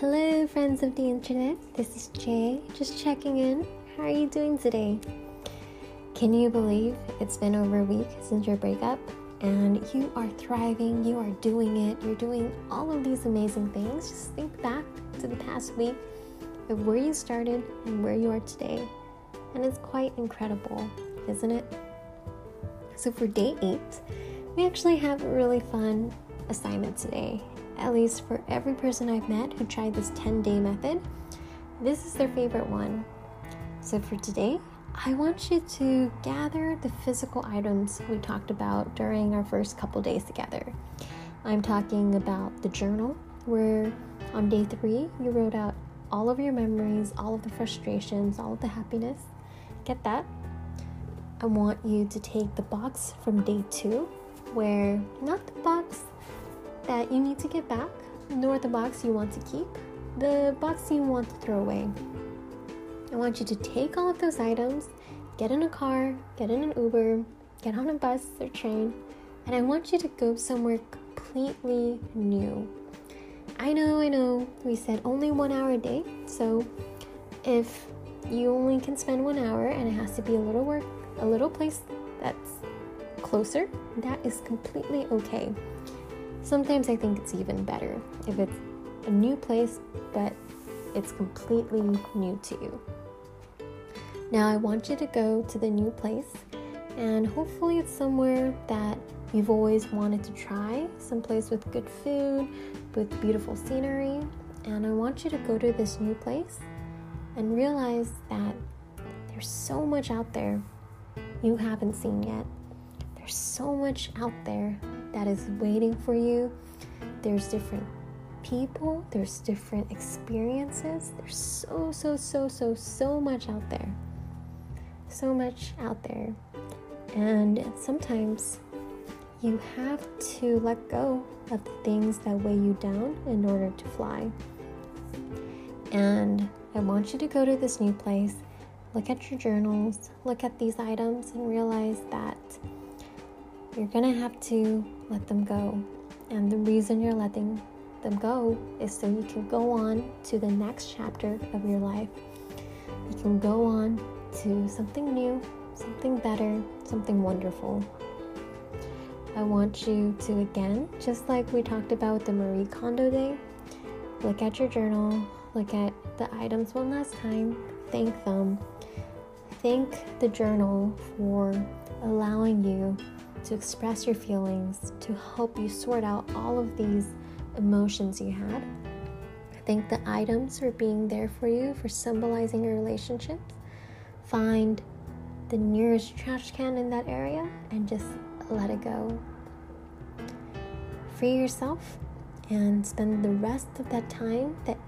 Hello, friends of the internet. This is Jay, just checking in. How are you doing today? Can you believe it's been over a week since your breakup and you are thriving, you are doing it, you're doing all of these amazing things? Just think back to the past week of where you started and where you are today. And it's quite incredible, isn't it? So, for day eight, we actually have a really fun assignment today at least for every person I've met who tried this 10 day method, this is their favorite one. So for today, I want you to gather the physical items we talked about during our first couple days together. I'm talking about the journal, where on day three, you wrote out all of your memories, all of the frustrations, all of the happiness. Get that? I want you to take the box from day two, where not the box that you need to get back, nor the box you want to keep, the box you want to throw away. I want you to take all of those items, get in a car, get in an Uber, get on a bus or train, and I want you to go somewhere completely new. I know, I know, we said only one hour a day, so if you only can spend one hour and it has to be a little work, a little place that's closer, that is completely okay. Sometimes I think it's even better if it's a new place, but it's completely new to you. Now, I want you to go to the new place, and hopefully, it's somewhere that you've always wanted to try, someplace with good food, with beautiful scenery. And I want you to go to this new place and realize that there's so much out there you haven't seen yet. There's so much out there that is waiting for you. There's different people, there's different experiences. There's so, so, so, so, so much out there. So much out there. And sometimes you have to let go of the things that weigh you down in order to fly. And I want you to go to this new place, look at your journals, look at these items, and realize that you're gonna have to let them go. And the reason you're letting them go is so you can go on to the next chapter of your life. You can go on to something new, something better, something wonderful. I want you to again, just like we talked about the Marie Kondo day, look at your journal, look at the items one last time, thank them. Thank the journal for allowing you to express your feelings, to help you sort out all of these emotions you had. I think the items are being there for you, for symbolizing your relationships. Find the nearest trash can in that area and just let it go. Free yourself and spend the rest of that time that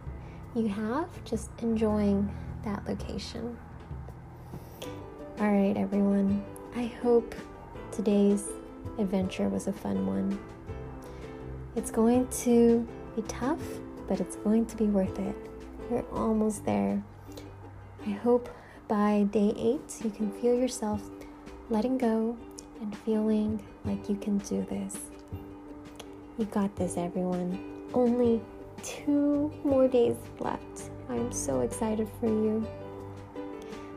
you have just enjoying that location. All right, everyone. I hope today's adventure was a fun one. It's going to be tough, but it's going to be worth it. You're almost there. I hope by day eight you can feel yourself letting go and feeling like you can do this. You got this, everyone. Only two more days left. I'm so excited for you.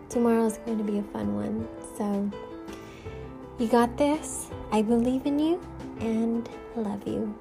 Tomorrow is going to be a fun one, so you got this. I believe in you and love you.